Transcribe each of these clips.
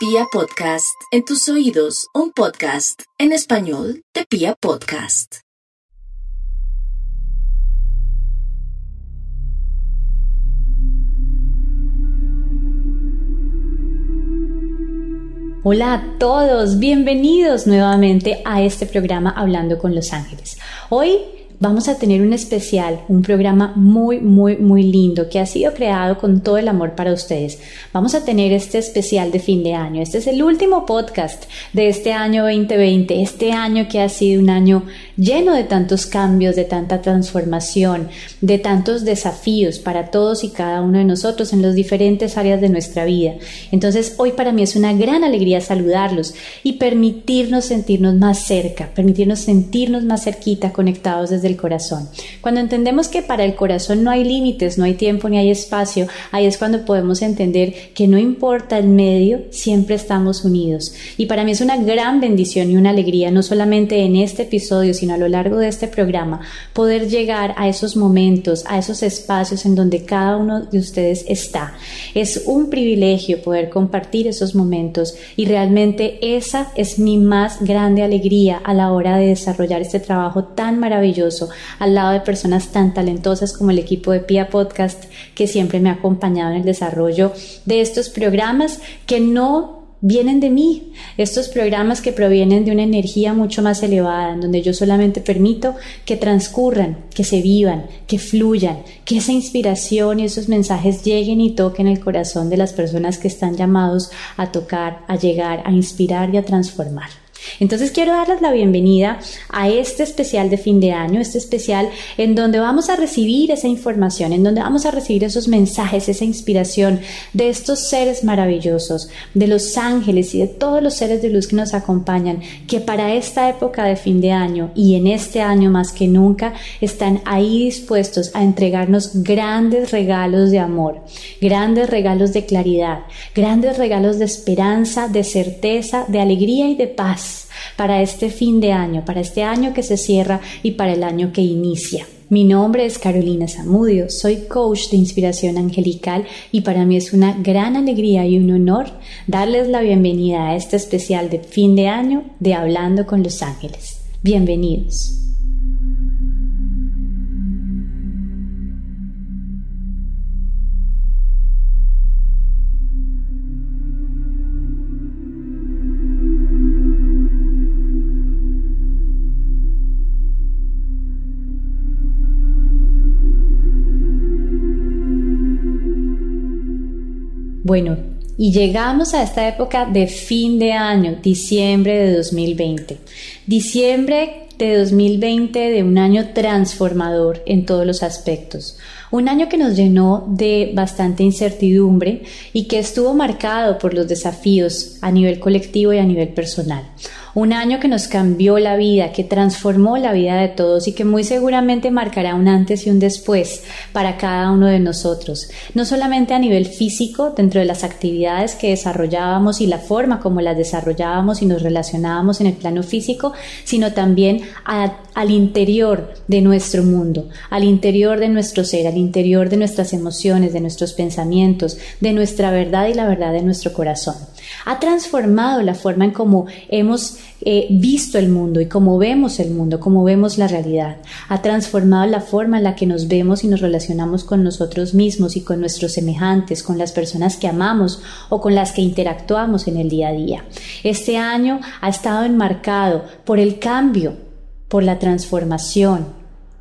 Pia Podcast, en tus oídos, un podcast en español de Pia Podcast. Hola a todos, bienvenidos nuevamente a este programa Hablando con los Ángeles. Hoy vamos a tener un especial, un programa muy, muy, muy lindo que ha sido creado con todo el amor para ustedes. Vamos a tener este especial de fin de año. Este es el último podcast de este año 2020, este año que ha sido un año lleno de tantos cambios, de tanta transformación, de tantos desafíos para todos y cada uno de nosotros en las diferentes áreas de nuestra vida. Entonces, hoy para mí es una gran alegría saludarlos y permitirnos sentirnos más cerca, permitirnos sentirnos más cerquita, conectados desde el corazón. Cuando entendemos que para el corazón no hay límites, no hay tiempo ni hay espacio, ahí es cuando podemos entender que no importa el medio, siempre estamos unidos. Y para mí es una gran bendición y una alegría, no solamente en este episodio, sino a lo largo de este programa, poder llegar a esos momentos, a esos espacios en donde cada uno de ustedes está. Es un privilegio poder compartir esos momentos y realmente esa es mi más grande alegría a la hora de desarrollar este trabajo tan maravilloso al lado de personas tan talentosas como el equipo de Pia Podcast que siempre me ha acompañado en el desarrollo de estos programas que no vienen de mí, estos programas que provienen de una energía mucho más elevada, en donde yo solamente permito que transcurran, que se vivan, que fluyan, que esa inspiración y esos mensajes lleguen y toquen el corazón de las personas que están llamados a tocar, a llegar, a inspirar y a transformar. Entonces quiero darles la bienvenida a este especial de fin de año, este especial en donde vamos a recibir esa información, en donde vamos a recibir esos mensajes, esa inspiración de estos seres maravillosos, de los ángeles y de todos los seres de luz que nos acompañan, que para esta época de fin de año y en este año más que nunca están ahí dispuestos a entregarnos grandes regalos de amor, grandes regalos de claridad, grandes regalos de esperanza, de certeza, de alegría y de paz para este fin de año, para este año que se cierra y para el año que inicia. Mi nombre es Carolina Zamudio, soy coach de inspiración angelical y para mí es una gran alegría y un honor darles la bienvenida a este especial de fin de año de Hablando con los Ángeles. Bienvenidos. Bueno, y llegamos a esta época de fin de año, diciembre de 2020. Diciembre de 2020 de un año transformador en todos los aspectos. Un año que nos llenó de bastante incertidumbre y que estuvo marcado por los desafíos a nivel colectivo y a nivel personal. Un año que nos cambió la vida, que transformó la vida de todos y que muy seguramente marcará un antes y un después para cada uno de nosotros. No solamente a nivel físico, dentro de las actividades que desarrollábamos y la forma como las desarrollábamos y nos relacionábamos en el plano físico, sino también al interior de nuestro mundo, al interior de nuestro ser, al interior de nuestras emociones, de nuestros pensamientos, de nuestra verdad y la verdad de nuestro corazón. Ha transformado la forma en cómo hemos eh, visto el mundo y cómo vemos el mundo, cómo vemos la realidad. Ha transformado la forma en la que nos vemos y nos relacionamos con nosotros mismos y con nuestros semejantes, con las personas que amamos o con las que interactuamos en el día a día. Este año ha estado enmarcado por el cambio, por la transformación,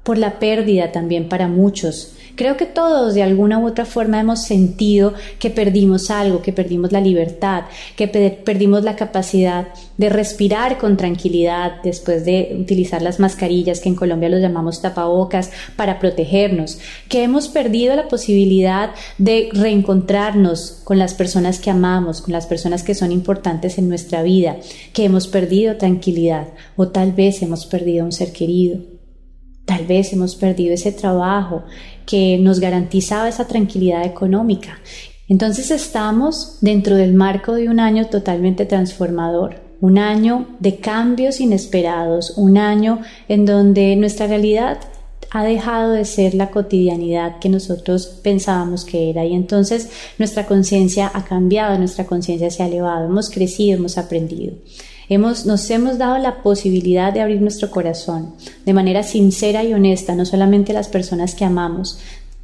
por la pérdida también para muchos, Creo que todos de alguna u otra forma hemos sentido que perdimos algo, que perdimos la libertad, que perdimos la capacidad de respirar con tranquilidad después de utilizar las mascarillas que en Colombia los llamamos tapabocas para protegernos, que hemos perdido la posibilidad de reencontrarnos con las personas que amamos, con las personas que son importantes en nuestra vida, que hemos perdido tranquilidad o tal vez hemos perdido un ser querido. Tal vez hemos perdido ese trabajo que nos garantizaba esa tranquilidad económica. Entonces estamos dentro del marco de un año totalmente transformador, un año de cambios inesperados, un año en donde nuestra realidad ha dejado de ser la cotidianidad que nosotros pensábamos que era y entonces nuestra conciencia ha cambiado, nuestra conciencia se ha elevado, hemos crecido, hemos aprendido. Hemos, nos hemos dado la posibilidad de abrir nuestro corazón de manera sincera y honesta, no solamente a las personas que amamos,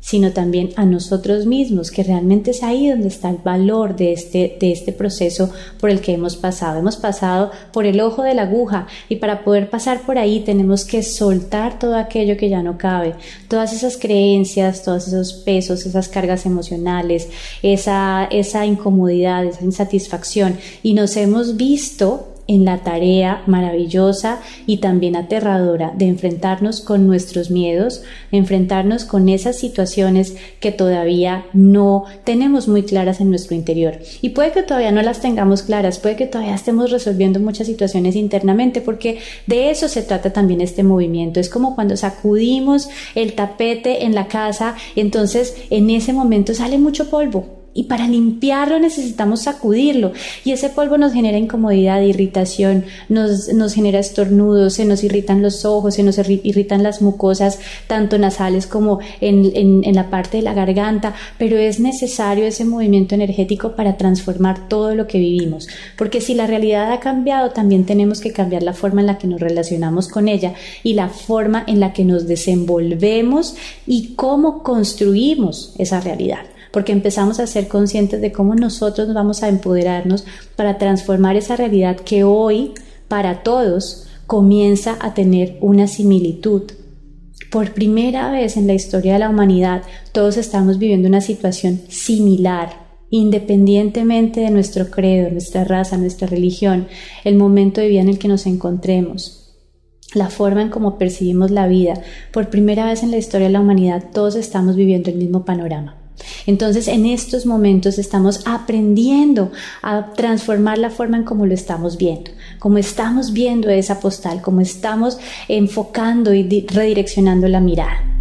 sino también a nosotros mismos, que realmente es ahí donde está el valor de este, de este proceso por el que hemos pasado. Hemos pasado por el ojo de la aguja y para poder pasar por ahí tenemos que soltar todo aquello que ya no cabe, todas esas creencias, todos esos pesos, esas cargas emocionales, esa, esa incomodidad, esa insatisfacción y nos hemos visto en la tarea maravillosa y también aterradora de enfrentarnos con nuestros miedos, enfrentarnos con esas situaciones que todavía no tenemos muy claras en nuestro interior. Y puede que todavía no las tengamos claras, puede que todavía estemos resolviendo muchas situaciones internamente, porque de eso se trata también este movimiento. Es como cuando sacudimos el tapete en la casa, entonces en ese momento sale mucho polvo y para limpiarlo necesitamos sacudirlo. Y ese polvo nos genera incomodidad, irritación, nos, nos genera estornudos, se nos irritan los ojos, se nos irritan las mucosas, tanto nasales como en, en, en la parte de la garganta, pero es necesario ese movimiento energético para transformar todo lo que vivimos, porque si la realidad ha cambiado, también tenemos que cambiar la forma en la que nos relacionamos con ella y la forma en la que nos desenvolvemos y cómo construimos esa realidad porque empezamos a ser conscientes de cómo nosotros vamos a empoderarnos para transformar esa realidad que hoy, para todos, comienza a tener una similitud. Por primera vez en la historia de la humanidad, todos estamos viviendo una situación similar, independientemente de nuestro credo, nuestra raza, nuestra religión, el momento de vida en el que nos encontremos la forma en cómo percibimos la vida. Por primera vez en la historia de la humanidad todos estamos viviendo el mismo panorama. Entonces, en estos momentos estamos aprendiendo a transformar la forma en cómo lo estamos viendo, cómo estamos viendo esa postal, cómo estamos enfocando y redireccionando la mirada.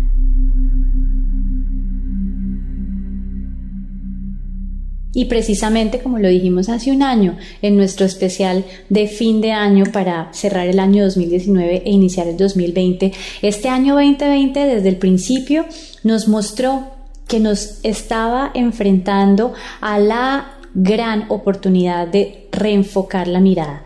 Y precisamente como lo dijimos hace un año en nuestro especial de fin de año para cerrar el año 2019 e iniciar el 2020, este año 2020 desde el principio nos mostró que nos estaba enfrentando a la gran oportunidad de reenfocar la mirada.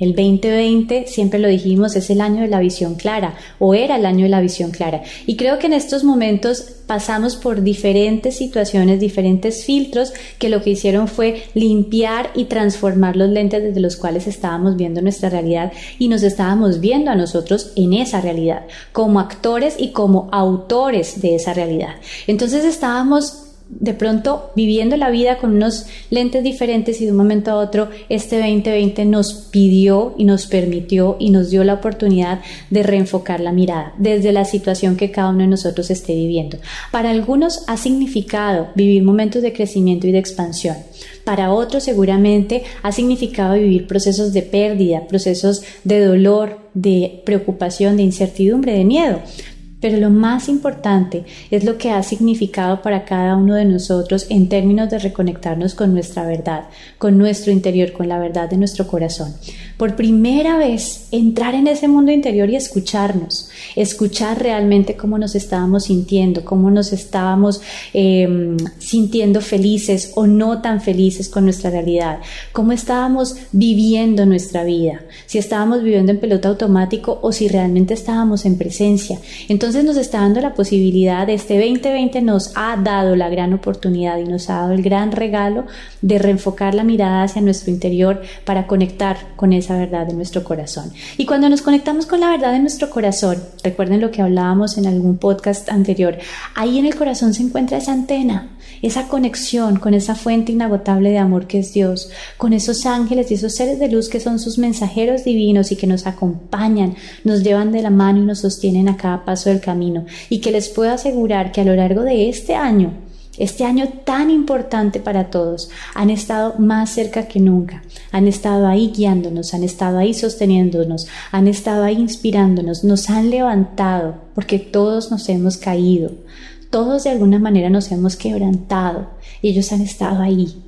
El 2020, siempre lo dijimos, es el año de la visión clara o era el año de la visión clara. Y creo que en estos momentos pasamos por diferentes situaciones, diferentes filtros que lo que hicieron fue limpiar y transformar los lentes desde los cuales estábamos viendo nuestra realidad y nos estábamos viendo a nosotros en esa realidad, como actores y como autores de esa realidad. Entonces estábamos de pronto viviendo la vida con unos lentes diferentes y de un momento a otro este 2020 nos pidió y nos permitió y nos dio la oportunidad de reenfocar la mirada desde la situación que cada uno de nosotros esté viviendo. Para algunos ha significado vivir momentos de crecimiento y de expansión. Para otros seguramente ha significado vivir procesos de pérdida, procesos de dolor, de preocupación, de incertidumbre, de miedo. Pero lo más importante es lo que ha significado para cada uno de nosotros en términos de reconectarnos con nuestra verdad, con nuestro interior, con la verdad de nuestro corazón. Por primera vez, entrar en ese mundo interior y escucharnos, escuchar realmente cómo nos estábamos sintiendo, cómo nos estábamos em, sintiendo felices o no tan felices con nuestra realidad, cómo estábamos viviendo nuestra vida, si estábamos viviendo en pelota automático o si realmente estábamos en presencia. Entonces nos está dando la posibilidad, este 2020 nos ha dado la gran oportunidad y nos ha dado el gran regalo de reenfocar la mirada hacia nuestro interior para conectar con esa verdad de nuestro corazón. Y cuando nos conectamos con la verdad de nuestro corazón, recuerden lo que hablábamos en algún podcast anterior, ahí en el corazón se encuentra esa antena esa conexión con esa fuente inagotable de amor que es Dios, con esos ángeles y esos seres de luz que son sus mensajeros divinos y que nos acompañan, nos llevan de la mano y nos sostienen a cada paso del camino. Y que les puedo asegurar que a lo largo de este año, este año tan importante para todos, han estado más cerca que nunca, han estado ahí guiándonos, han estado ahí sosteniéndonos, han estado ahí inspirándonos, nos han levantado, porque todos nos hemos caído, todos de alguna manera nos hemos quebrantado y ellos han estado ahí,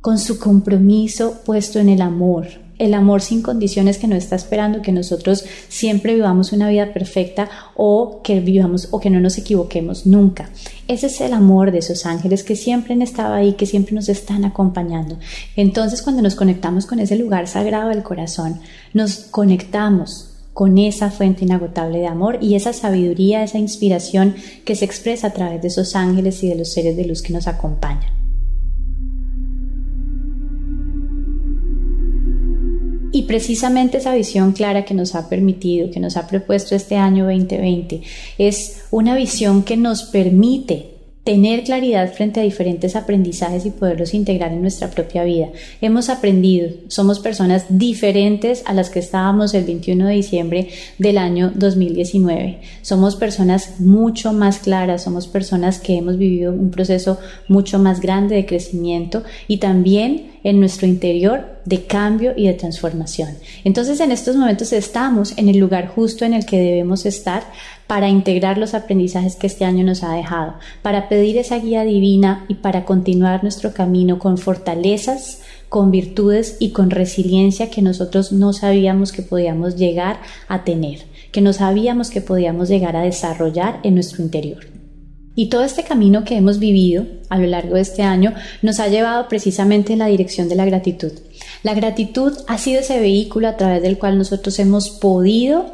con su compromiso puesto en el amor, el amor sin condiciones que no está esperando que nosotros siempre vivamos una vida perfecta o que vivamos o que no nos equivoquemos nunca. Ese es el amor de esos ángeles que siempre han estado ahí, que siempre nos están acompañando. Entonces cuando nos conectamos con ese lugar sagrado del corazón, nos conectamos con esa fuente inagotable de amor y esa sabiduría, esa inspiración que se expresa a través de esos ángeles y de los seres de luz que nos acompañan. Y precisamente esa visión clara que nos ha permitido, que nos ha propuesto este año 2020, es una visión que nos permite tener claridad frente a diferentes aprendizajes y poderlos integrar en nuestra propia vida. Hemos aprendido, somos personas diferentes a las que estábamos el 21 de diciembre del año 2019. Somos personas mucho más claras, somos personas que hemos vivido un proceso mucho más grande de crecimiento y también en nuestro interior de cambio y de transformación. Entonces en estos momentos estamos en el lugar justo en el que debemos estar para integrar los aprendizajes que este año nos ha dejado, para pedir esa guía divina y para continuar nuestro camino con fortalezas, con virtudes y con resiliencia que nosotros no sabíamos que podíamos llegar a tener, que no sabíamos que podíamos llegar a desarrollar en nuestro interior. Y todo este camino que hemos vivido a lo largo de este año nos ha llevado precisamente en la dirección de la gratitud. La gratitud ha sido ese vehículo a través del cual nosotros hemos podido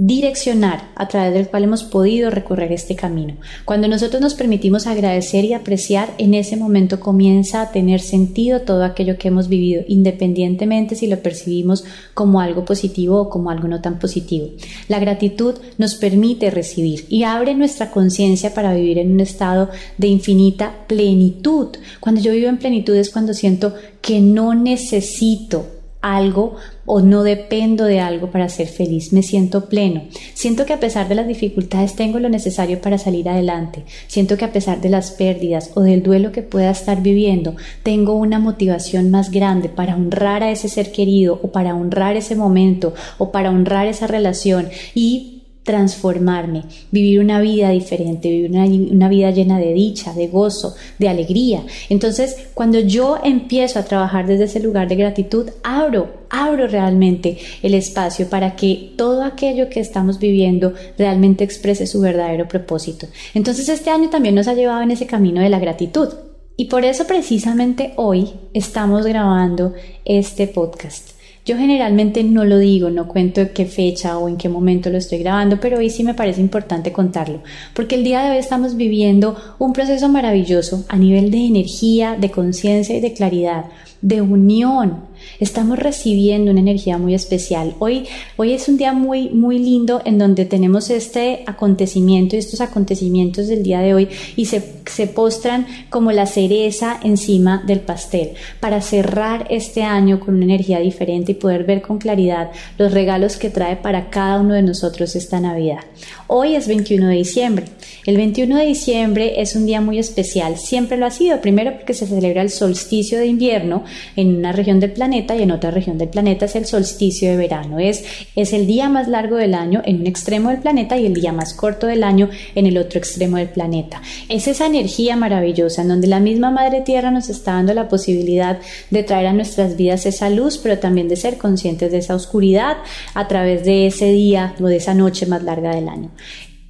direccionar a través del cual hemos podido recorrer este camino. Cuando nosotros nos permitimos agradecer y apreciar, en ese momento comienza a tener sentido todo aquello que hemos vivido, independientemente si lo percibimos como algo positivo o como algo no tan positivo. La gratitud nos permite recibir y abre nuestra conciencia para vivir en un estado de infinita plenitud. Cuando yo vivo en plenitud es cuando siento que no necesito algo o no dependo de algo para ser feliz, me siento pleno. Siento que a pesar de las dificultades tengo lo necesario para salir adelante. Siento que a pesar de las pérdidas o del duelo que pueda estar viviendo, tengo una motivación más grande para honrar a ese ser querido o para honrar ese momento o para honrar esa relación y transformarme, vivir una vida diferente, vivir una, vida llena de dicha, de gozo, de alegría. Entonces, cuando yo empiezo a trabajar desde ese lugar de gratitud, abro, abro realmente el espacio para que todo aquello que estamos viviendo realmente exprese su verdadero propósito. Entonces, este año también nos ha llevado en ese camino de la gratitud. Y por eso precisamente hoy estamos grabando este podcast. Yo generalmente no lo digo, no cuento qué fecha o en qué momento lo estoy grabando, pero hoy sí me parece importante contarlo, porque el día de hoy estamos viviendo un proceso maravilloso a nivel de energía, de conciencia y de claridad, de unión, Estamos recibiendo una energía muy especial. Hoy, hoy es un día muy, muy lindo en donde tenemos este acontecimiento y estos acontecimientos del día de hoy y se, se postran como la cereza encima del pastel para cerrar este año con una energía diferente y poder ver con claridad los regalos que trae para cada uno de nosotros esta Navidad. Hoy es 21 de diciembre. El 21 de diciembre es un día muy especial, siempre lo ha sido, primero porque se celebra el solsticio de invierno en una región del planeta y en otra región del planeta es el solsticio de verano. Es, es el día más largo del año en un extremo del planeta y el día más corto del año en el otro extremo del planeta. Es esa energía maravillosa en donde la misma Madre Tierra nos está dando la posibilidad de traer a nuestras vidas esa luz, pero también de ser conscientes de esa oscuridad a través de ese día o de esa noche más larga del año.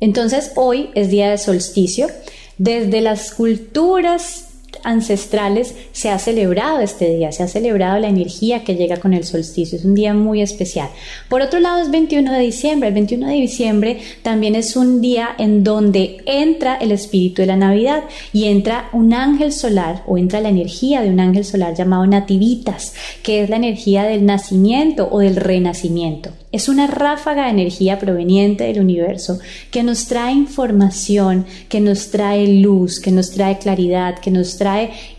Entonces hoy es día de solsticio. Desde las culturas ancestrales se ha celebrado este día, se ha celebrado la energía que llega con el solsticio, es un día muy especial. Por otro lado es 21 de diciembre, el 21 de diciembre también es un día en donde entra el espíritu de la Navidad y entra un ángel solar o entra la energía de un ángel solar llamado Nativitas, que es la energía del nacimiento o del renacimiento. Es una ráfaga de energía proveniente del universo que nos trae información, que nos trae luz, que nos trae claridad, que nos trae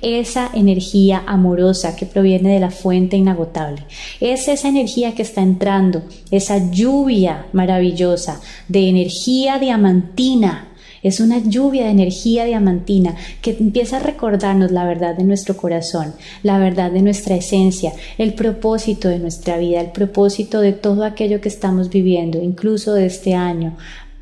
esa energía amorosa que proviene de la fuente inagotable. Es esa energía que está entrando, esa lluvia maravillosa de energía diamantina es una lluvia de energía diamantina que empieza a recordarnos la verdad de nuestro corazón, la verdad de nuestra esencia, el propósito de nuestra vida, el propósito de todo aquello que estamos viviendo, incluso de este año,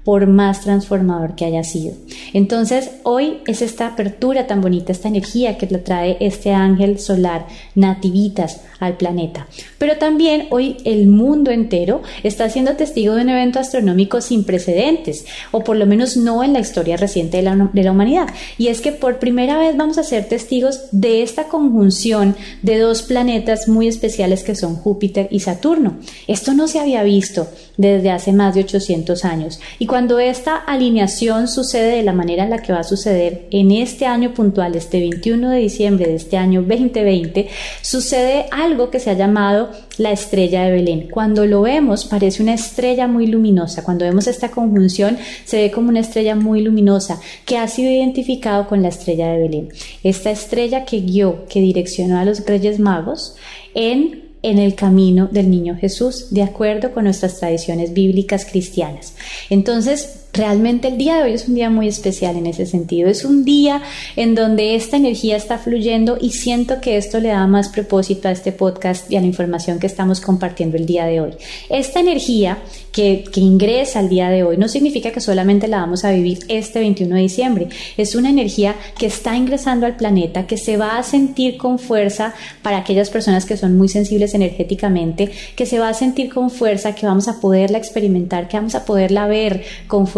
por más transformador que haya sido. Entonces, hoy es esta apertura tan bonita, esta energía que le trae este ángel solar, nativitas, al planeta. Pero también hoy el mundo entero está siendo testigo de un evento astronómico sin precedentes, o por lo menos no en la historia reciente de la, de la humanidad. Y es que por primera vez vamos a ser testigos de esta conjunción de dos planetas muy especiales que son Júpiter y Saturno. Esto no se había visto desde hace más de 800 años. Y cuando esta alineación sucede de la manera en la que va a suceder en este año puntual, este 21 de diciembre de este año 2020, sucede algo que se ha llamado la estrella de Belén. Cuando lo vemos parece una estrella muy luminosa. Cuando vemos esta conjunción se ve como una estrella muy luminosa que ha sido identificado con la estrella de Belén. Esta estrella que guió, que direccionó a los Reyes Magos en en el camino del niño Jesús, de acuerdo con nuestras tradiciones bíblicas cristianas. Entonces, Realmente el día de hoy es un día muy especial en ese sentido. Es un día en donde esta energía está fluyendo y siento que esto le da más propósito a este podcast y a la información que estamos compartiendo el día de hoy. Esta energía que, que ingresa el día de hoy no significa que solamente la vamos a vivir este 21 de diciembre. Es una energía que está ingresando al planeta, que se va a sentir con fuerza para aquellas personas que son muy sensibles energéticamente, que se va a sentir con fuerza, que vamos a poderla experimentar, que vamos a poderla ver con fuerza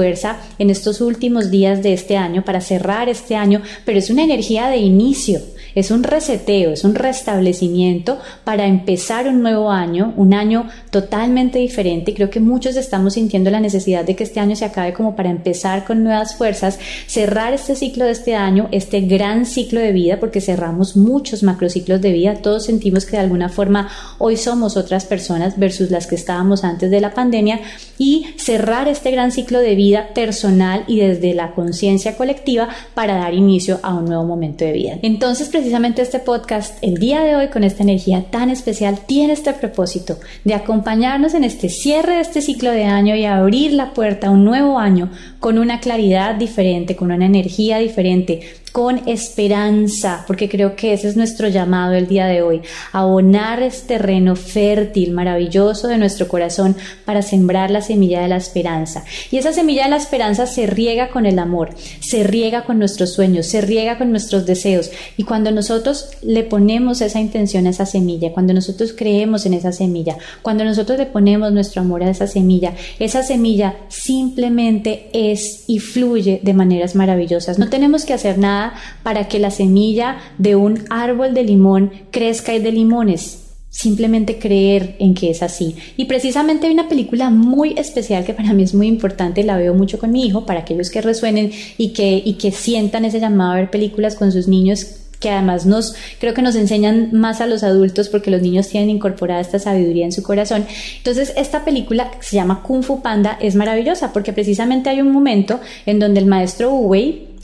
en estos últimos días de este año para cerrar este año, pero es una energía de inicio, es un reseteo, es un restablecimiento para empezar un nuevo año, un año totalmente diferente. Creo que muchos estamos sintiendo la necesidad de que este año se acabe como para empezar con nuevas fuerzas, cerrar este ciclo de este año, este gran ciclo de vida, porque cerramos muchos macrociclos de vida, todos sentimos que de alguna forma hoy somos otras personas versus las que estábamos antes de la pandemia y cerrar este gran ciclo de vida personal y desde la conciencia colectiva para dar inicio a un nuevo momento de vida. Entonces, precisamente este podcast, el día de hoy, con esta energía tan especial, tiene este propósito de acompañarnos en este cierre de este ciclo de año y abrir la puerta a un nuevo año con una claridad diferente, con una energía diferente, con esperanza, porque creo que ese es nuestro llamado el día de hoy, abonar este terreno fértil, maravilloso de nuestro corazón para sembrar la semilla de la esperanza. Y esa semilla de la esperanza se riega con el amor, se riega con nuestros sueños, se riega con nuestros deseos. Y cuando nosotros le ponemos esa intención a esa semilla, cuando nosotros creemos en esa semilla, cuando nosotros le ponemos nuestro amor a esa semilla, esa semilla simplemente es y fluye de maneras maravillosas. No tenemos que hacer nada para que la semilla de un árbol de limón crezca y de limones. Simplemente creer en que es así. Y precisamente hay una película muy especial que para mí es muy importante, la veo mucho con mi hijo, para aquellos que resuenen y que, y que sientan ese llamado a ver películas con sus niños que además nos creo que nos enseñan más a los adultos porque los niños tienen incorporada esta sabiduría en su corazón. Entonces, esta película que se llama Kung Fu Panda es maravillosa porque precisamente hay un momento en donde el maestro Wu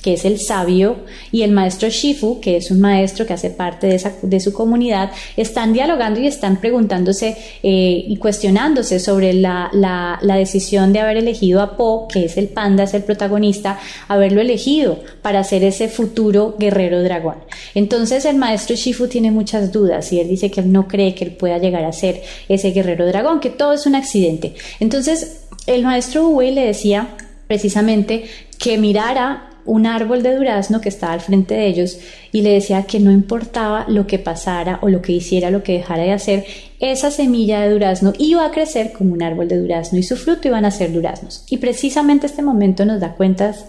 que es el sabio, y el maestro Shifu, que es un maestro que hace parte de, esa, de su comunidad, están dialogando y están preguntándose eh, y cuestionándose sobre la, la, la, decisión de haber elegido a Po, que es el panda, es el protagonista, haberlo elegido para ser ese futuro guerrero dragón. Entonces el maestro Shifu tiene muchas dudas y él dice que él no cree que él pueda llegar a ser ese guerrero dragón, que todo es un accidente. Entonces el maestro Wei le decía precisamente que mirara un árbol de durazno que estaba al frente de ellos y le decía que no importaba lo que pasara o lo que hiciera, lo que dejara de hacer, esa semilla de durazno iba a crecer como un árbol de durazno y su fruto iban a ser duraznos. Y precisamente este momento nos da cuentas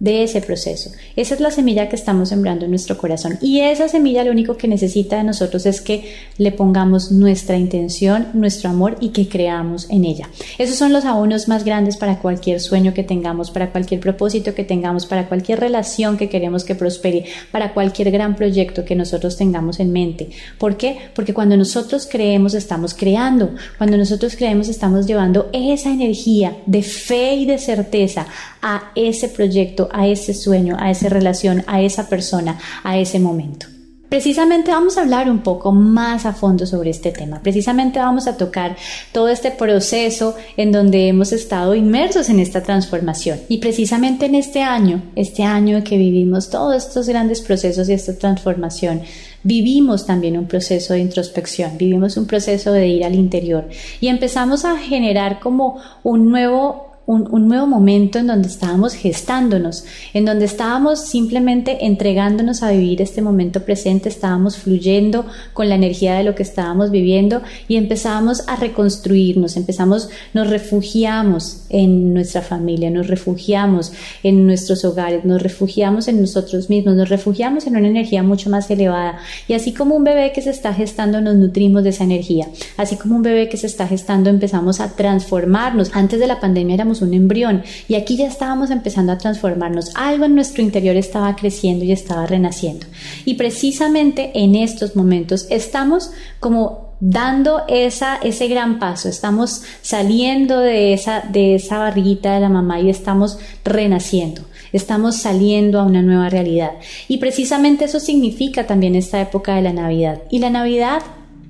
de ese proceso. Esa es la semilla que estamos sembrando en nuestro corazón. Y esa semilla lo único que necesita de nosotros es que le pongamos nuestra intención, nuestro amor y que creamos en ella. Esos son los abonos más grandes para cualquier sueño que tengamos, para cualquier propósito que tengamos, para cualquier relación que queremos que prospere, para cualquier gran proyecto que nosotros tengamos en mente. ¿Por qué? Porque cuando nosotros creemos estamos creando. Cuando nosotros creemos estamos llevando esa energía de fe y de certeza a ese proyecto a ese sueño, a esa relación, a esa persona, a ese momento. Precisamente vamos a hablar un poco más a fondo sobre este tema. Precisamente vamos a tocar todo este proceso en donde hemos estado inmersos en esta transformación. Y precisamente en este año, este año que vivimos todos estos grandes procesos y esta transformación, vivimos también un proceso de introspección, vivimos un proceso de ir al interior y empezamos a generar como un nuevo un, nuevo momento en donde estábamos gestándonos, en donde estábamos simplemente entregándonos a vivir este momento presente, estábamos fluyendo con la energía de lo que estábamos viviendo y empezábamos a reconstruirnos, empezamos, nos refugiamos en nuestra familia, nos refugiamos en nuestros hogares, nos refugiamos en nosotros mismos, nos refugiamos en una energía mucho más elevada. Y así como un bebé que se está gestando, nos nutrimos de esa energía. Así como un bebé que se está gestando, empezamos a transformarnos. Antes de la pandemia éramos un embrión y aquí ya estábamos empezando a transformarnos. Algo en nuestro interior estaba creciendo y estaba renaciendo. Y precisamente en estos momentos estamos como dando esa, ese gran paso, estamos saliendo de esa, de esa barriguita de la mamá y estamos renaciendo, estamos saliendo a una nueva realidad. Y precisamente eso significa también esta época de la Navidad. Y la Navidad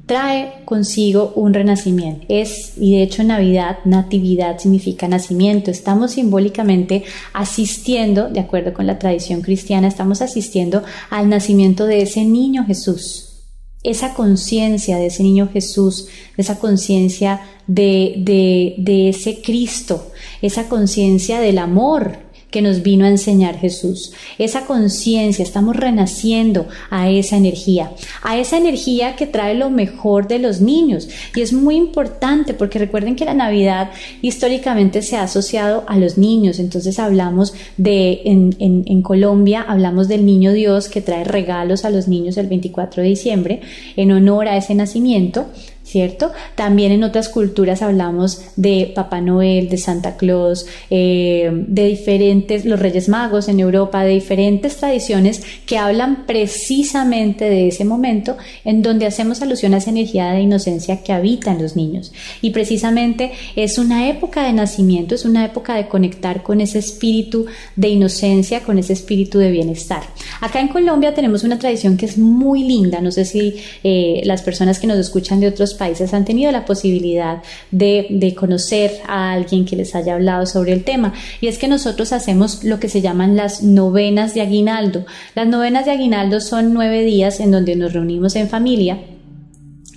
trae consigo un renacimiento. Es, y de hecho Navidad, natividad significa nacimiento. Estamos simbólicamente asistiendo, de acuerdo con la tradición cristiana, estamos asistiendo al nacimiento de ese niño Jesús. Esa conciencia de ese niño Jesús, esa conciencia de, de, de ese Cristo, esa conciencia del amor que nos vino a enseñar Jesús. Esa conciencia, estamos renaciendo a esa energía, a esa energía que trae lo mejor de los niños. Y es muy importante porque recuerden que la Navidad históricamente se ha asociado a los niños. Entonces hablamos de, en, en Colombia, hablamos del niño Dios que trae regalos a los niños el 24 de diciembre en honor a ese nacimiento. ¿Cierto? También en otras culturas hablamos de Papá Noel, de Santa Claus, eh, de diferentes, los Reyes Magos en Europa, de diferentes tradiciones que hablan precisamente de ese momento en donde hacemos alusión a esa energía de inocencia que habita en los niños. Y precisamente es una época de nacimiento, es una época de conectar con ese espíritu de inocencia, con ese espíritu de bienestar. Acá en Colombia tenemos una tradición que es muy linda, no sé si eh, las personas que nos escuchan de otros países han tenido la posibilidad de, conocer a alguien que les haya hablado sobre el tema. Y es que nosotros hacemos lo que se llaman las novenas de aguinaldo. Las novenas de aguinaldo son nueve días en donde nos reunimos en familia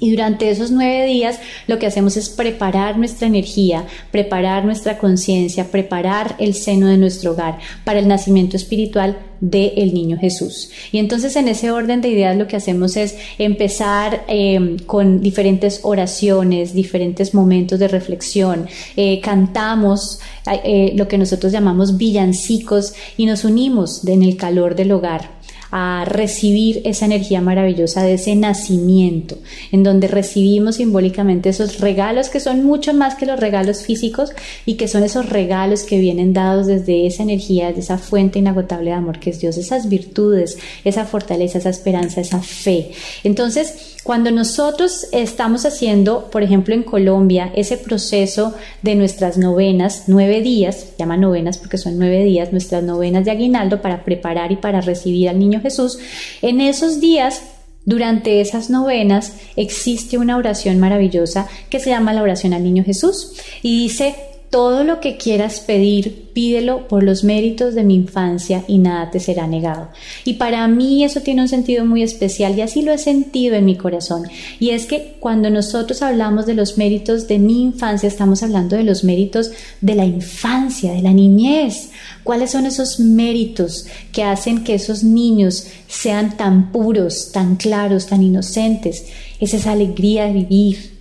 y durante esos nueve días lo que hacemos es preparar nuestra energía, preparar nuestra conciencia, preparar el seno de nuestro hogar para el nacimiento espiritual del el niño Jesús. Y entonces en ese orden de ideas lo que hacemos es empezar em, con diferentes oraciones, diferentes momentos de reflexión, eh, cantamos eh, lo que nosotros llamamos villancicos y nos unimos en el calor del hogar a recibir esa energía maravillosa de ese nacimiento, en donde recibimos simbólicamente esos regalos que son mucho más que los regalos físicos y que son esos regalos que vienen dados desde esa energía, desde esa fuente inagotable de amor que es Dios, esas virtudes, esa fortaleza, esa esperanza, esa fe. Entonces, cuando nosotros estamos haciendo, por ejemplo, en Colombia, ese proceso de nuestras novenas, nueve días, llama novenas porque son nueve días, nuestras novenas de aguinaldo para preparar y para recibir al niño Jesús, en esos días durante esas novenas existe una oración maravillosa que se llama la oración al niño Jesús y dice, todo lo que quieras pedir, pídelo por los méritos de mi infancia y nada te será negado. Y para mí eso tiene un sentido muy especial y así lo he sentido en mi corazón. Y es que cuando nosotros hablamos de los méritos de mi infancia, estamos hablando de los méritos de la infancia, de la niñez. ¿Cuáles son esos méritos que hacen que esos niños sean tan puros, tan claros, tan inocentes? Es esa alegría de vivir,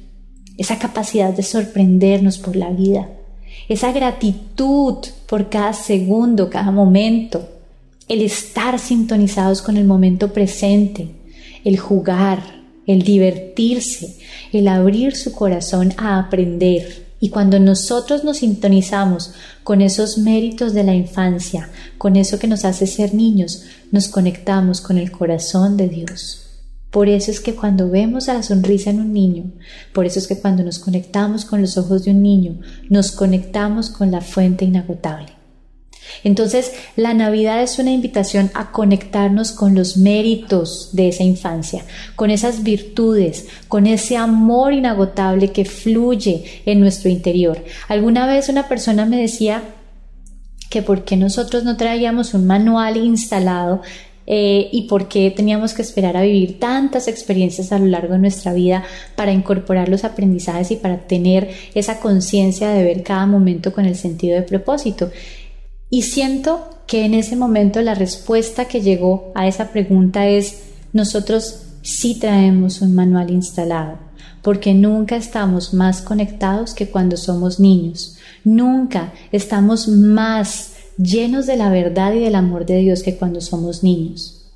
esa capacidad de sorprendernos por la vida esa gratitud por cada segundo, cada momento, el estar sintonizados con el momento presente, el jugar, el divertirse, el abrir su corazón a aprender. Y cuando nosotros nos sintonizamos con esos méritos de la infancia, con eso que nos hace ser niños, nos conectamos con el corazón de Dios. Por eso es que cuando vemos a la sonrisa en un niño, por eso es que cuando nos conectamos con los ojos de un niño, nos conectamos con la fuente inagotable. Entonces, la Navidad es una invitación a conectarnos con los méritos de esa infancia, con esas virtudes, con ese amor inagotable que fluye en nuestro interior. Alguna vez una persona me decía que por qué nosotros no traíamos un manual instalado eh, y por qué teníamos que esperar a vivir tantas experiencias a lo largo de nuestra vida para incorporar los aprendizajes y para tener esa conciencia de ver cada momento con el sentido de propósito. Y siento que en ese momento la respuesta que llegó a esa pregunta es nosotros sí traemos un manual instalado, porque nunca estamos más conectados que cuando somos niños. Nunca estamos más llenos de la verdad y del amor de Dios que cuando somos niños.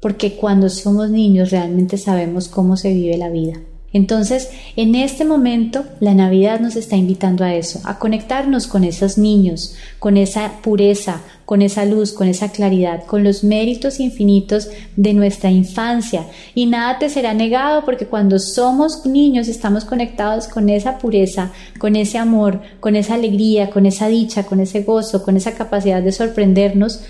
Porque cuando somos niños realmente sabemos cómo se vive la vida. Entonces, en este momento, la Navidad nos está invitando a eso, a conectarnos con esos niños, con esa pureza, con esa luz, con esa claridad, con los méritos infinitos de nuestra infancia. Y nada te será negado porque cuando somos niños estamos conectados con esa pureza, con ese amor, con esa alegría, con esa dicha, con ese gozo, con esa capacidad de sorprendernos.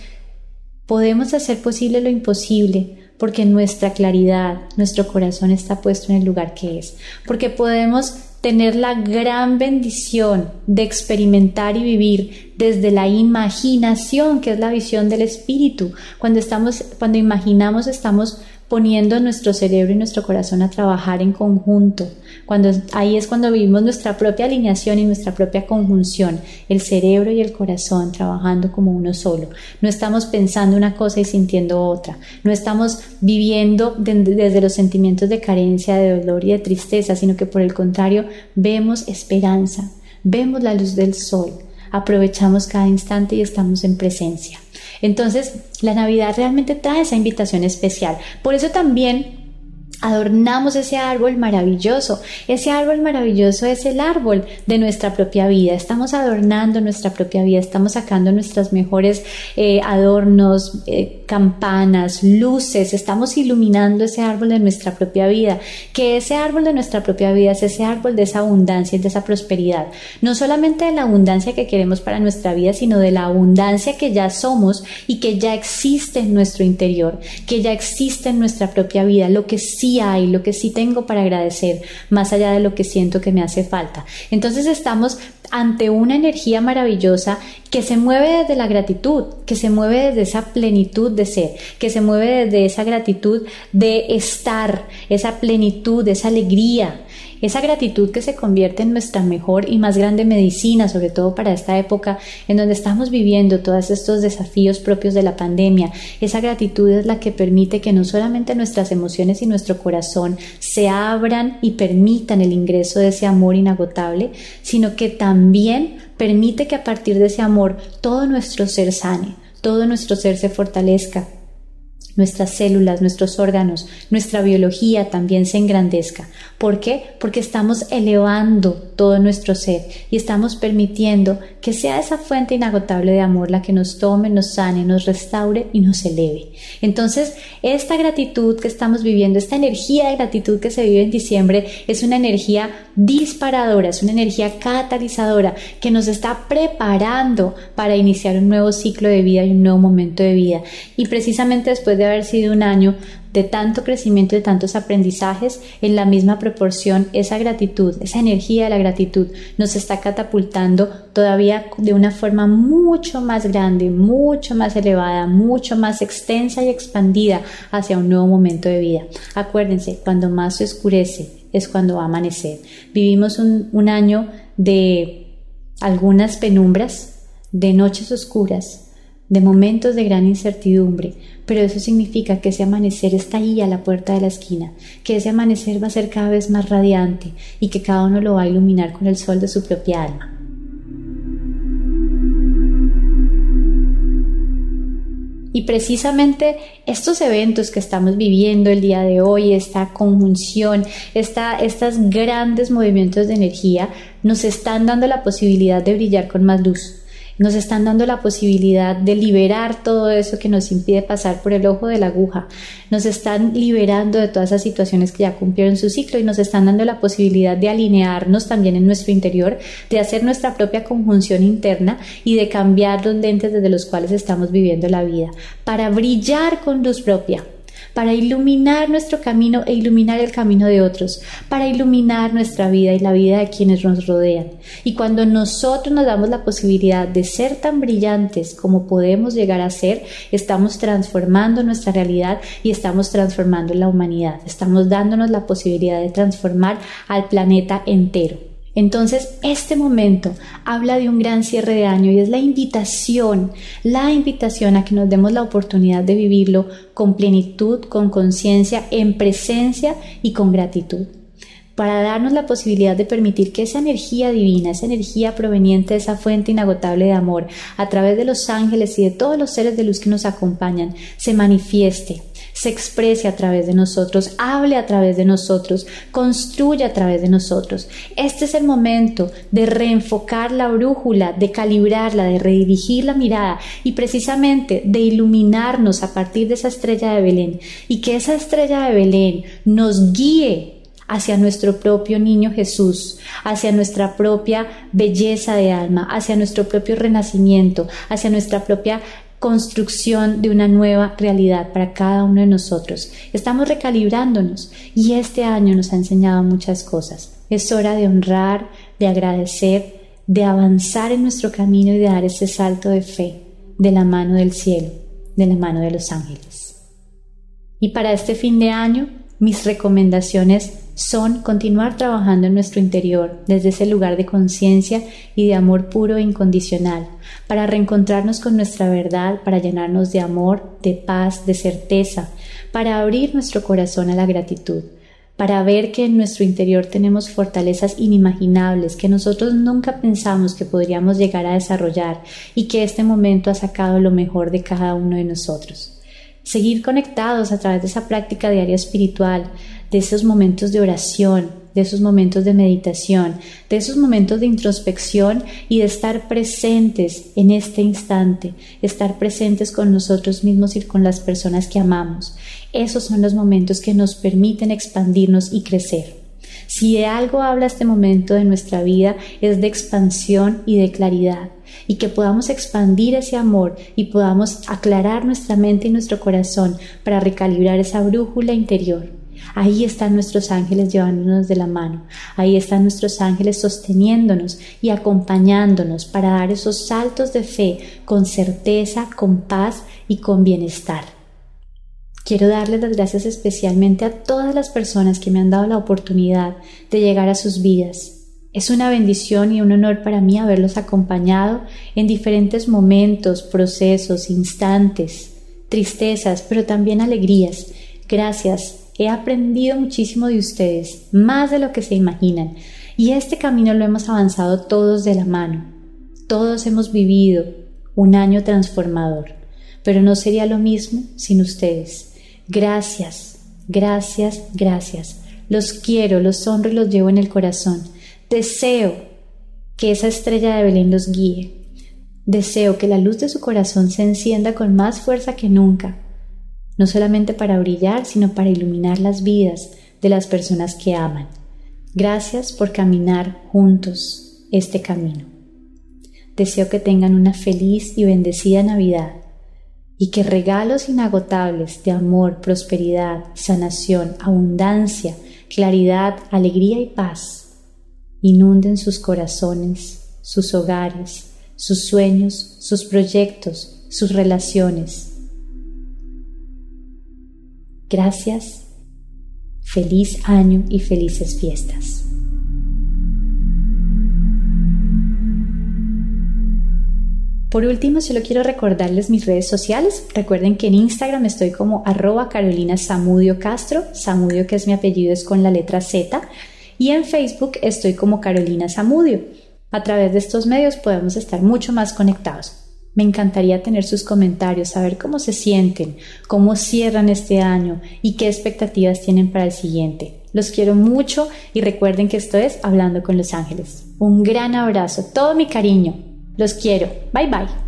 Podemos hacer posible lo imposible porque nuestra claridad, nuestro corazón está puesto en el lugar que es, porque podemos tener la gran bendición de experimentar y vivir desde la imaginación, que es la visión del espíritu. Cuando estamos cuando imaginamos estamos poniendo nuestro cerebro y nuestro corazón a trabajar en conjunto. Cuando ahí es cuando vivimos nuestra propia alineación y nuestra propia conjunción, el cerebro y el corazón trabajando como uno solo. No estamos pensando una cosa y sintiendo otra. No estamos viviendo desde los sentimientos de carencia, de dolor y de tristeza, sino que por el contrario vemos esperanza, vemos la luz del sol, aprovechamos cada instante y estamos en presencia. Entonces, la Navidad realmente trae esa invitación especial. Por eso también adornamos ese árbol maravilloso. Ese árbol maravilloso es el árbol de nuestra propia vida. Estamos adornando nuestra propia vida, estamos sacando nuestros mejores eh, adornos, eh, campanas, luces, estamos iluminando ese árbol de nuestra propia vida. Que ese árbol de nuestra propia vida es ese árbol de esa abundancia y de esa prosperidad. No solamente de la abundancia que queremos para nuestra vida, sino de la abundancia que ya somos y que ya existe en nuestro interior, que ya existe en nuestra propia vida, lo que sí hay, lo que sí tengo para agradecer, más allá de lo que siento que me hace falta. Entonces estamos ante una energía maravillosa que se mueve desde la gratitud, que se mueve desde esa plenitud de ser, que se mueve desde esa gratitud de estar, esa plenitud, esa alegría, esa gratitud que se convierte en nuestra mejor y más grande medicina, sobre todo para esta época en donde estamos viviendo todos estos desafíos propios de la pandemia. Esa gratitud es la que permite que no solamente nuestras emociones y nuestro corazón se abran y permitan el ingreso de ese amor inagotable, sino que también permite que a partir de ese amor todo nuestro ser sane, todo nuestro ser se fortalezca, nuestras células, nuestros órganos, nuestra biología también se engrandezca. ¿Por qué? Porque estamos elevando todo nuestro ser y estamos permitiendo que sea esa fuente inagotable de amor la que nos tome, nos sane, nos restaure y nos eleve. Entonces, esta gratitud que estamos viviendo, esta energía de gratitud que se vive en diciembre, es una energía disparadora, es una energía catalizadora que nos está preparando para iniciar un nuevo ciclo de vida y un nuevo momento de vida. Y precisamente después de haber sido un año de tanto crecimiento, de tantos aprendizajes, en la misma proporción esa gratitud, esa energía de la gratitud nos está catapultando todavía de una forma mucho más grande, mucho más elevada, mucho más extensa y expandida hacia un nuevo momento de vida. Acuérdense, cuando más se oscurece es cuando va a amanecer. Vivimos un, un año de algunas penumbras, de noches oscuras, de momentos de gran incertidumbre, pero eso significa que ese amanecer está ahí a la puerta de la esquina, que ese amanecer va a ser cada vez más radiante y que cada uno lo va a iluminar con el sol de su propia alma. Y precisamente estos eventos que estamos viviendo el día de hoy, esta conjunción, esta, estos grandes movimientos de energía, nos están dando la posibilidad de brillar con más luz, nos están dando la posibilidad de liberar todo eso que nos impide pasar por el ojo de la aguja, nos están liberando de todas esas situaciones que ya cumplieron su ciclo y nos están dando la posibilidad de alinearnos también en nuestro interior, de hacer nuestra propia conjunción interna y de cambiar los lentes desde los cuales estamos viviendo la vida, para brillar con luz propia para iluminar nuestro camino e iluminar el camino de otros, para iluminar nuestra vida y la vida de quienes nos rodean. Y cuando nosotros nos damos la posibilidad de ser tan brillantes como podemos llegar a ser, estamos transformando nuestra realidad y estamos transformando la humanidad. Estamos dándonos la posibilidad de transformar al planeta entero. Entonces, este momento habla de un gran cierre de año y es la invitación, la invitación a que nos demos la oportunidad de vivirlo con plenitud, con conciencia, en presencia y con gratitud. Para darnos la posibilidad de permitir que esa energía divina, esa energía proveniente de esa fuente inagotable de amor, a través de los ángeles y de todos los seres de luz que nos acompañan, se manifieste, se exprese a través de nosotros, hable a través de nosotros, construya a través de nosotros. Este es el momento de reenfocar la brújula, de calibrarla, de redirigir la mirada y precisamente de iluminarnos a partir de esa estrella de Belén y que esa estrella de Belén nos guíe hacia nuestro propio niño Jesús, hacia nuestra propia belleza de alma, hacia nuestro propio renacimiento, hacia nuestra propia construcción de una nueva realidad para cada uno de nosotros. Estamos recalibrándonos y este año nos ha enseñado muchas cosas. Es hora de honrar, de agradecer, de avanzar en nuestro camino y de dar ese salto de fe de la mano del cielo, de la mano de los ángeles. Y para este fin de año, mis recomendaciones son continuar trabajando en nuestro interior desde ese lugar de conciencia y de amor puro e incondicional, para reencontrarnos con nuestra verdad, para llenarnos de amor, de paz, de certeza, para abrir nuestro corazón a la gratitud, para ver que en nuestro interior tenemos fortalezas inimaginables que nosotros nunca pensamos que podríamos llegar a desarrollar y que este momento ha sacado lo mejor de cada uno de nosotros. Seguir conectados a través de esa práctica diaria espiritual, de esos momentos de oración, de esos momentos de meditación, de esos momentos de introspección y de estar presentes en este instante, estar presentes con nosotros mismos y con las personas que amamos. Esos son los momentos que nos permiten expandirnos y crecer. Si de algo habla este momento de nuestra vida es de expansión y de claridad, y que podamos expandir ese amor y podamos aclarar nuestra mente y nuestro corazón para recalibrar esa brújula interior Ahí están nuestros ángeles llevándonos de la mano, ahí están nuestros ángeles sosteniéndonos y acompañándonos para dar esos saltos de fe con certeza, con paz y con bienestar. Quiero darles las gracias especialmente a todas las personas que me han dado la oportunidad de llegar a sus vidas. Es una bendición y un honor para mí haberlos acompañado en diferentes momentos, procesos, instantes, tristezas, pero también alegrías. Gracias He aprendido muchísimo de ustedes, más de lo que se imaginan, y este camino lo hemos avanzado todos de la mano. Todos hemos vivido un año transformador, pero no sería lo mismo sin ustedes. Gracias, gracias, gracias. Los quiero, los honro y los llevo en el corazón. Deseo que esa estrella de Belén los guíe. Deseo que la luz de su corazón se encienda con más fuerza que nunca no solamente para brillar, sino para iluminar las vidas de las personas que aman. Gracias por caminar juntos este camino. Deseo que tengan una feliz y bendecida Navidad y que regalos inagotables de amor, prosperidad, sanación, abundancia, claridad, alegría y paz inunden sus corazones, sus hogares, sus sueños, sus proyectos, sus relaciones Gracias, feliz año y felices fiestas. Por último, solo quiero recordarles mis redes sociales. Recuerden que en Instagram estoy como arroba Carolina Samudio Castro, Samudio que es mi apellido es con la letra Z, y en Facebook estoy como Carolina Samudio. A través de estos medios podemos estar mucho más conectados. Me encantaría tener sus comentarios, saber cómo se sienten, cómo cierran este año y qué expectativas tienen para el siguiente. Los quiero mucho y recuerden que esto es Hablando con los Ángeles. Un gran abrazo, todo mi cariño. Los quiero. Bye bye.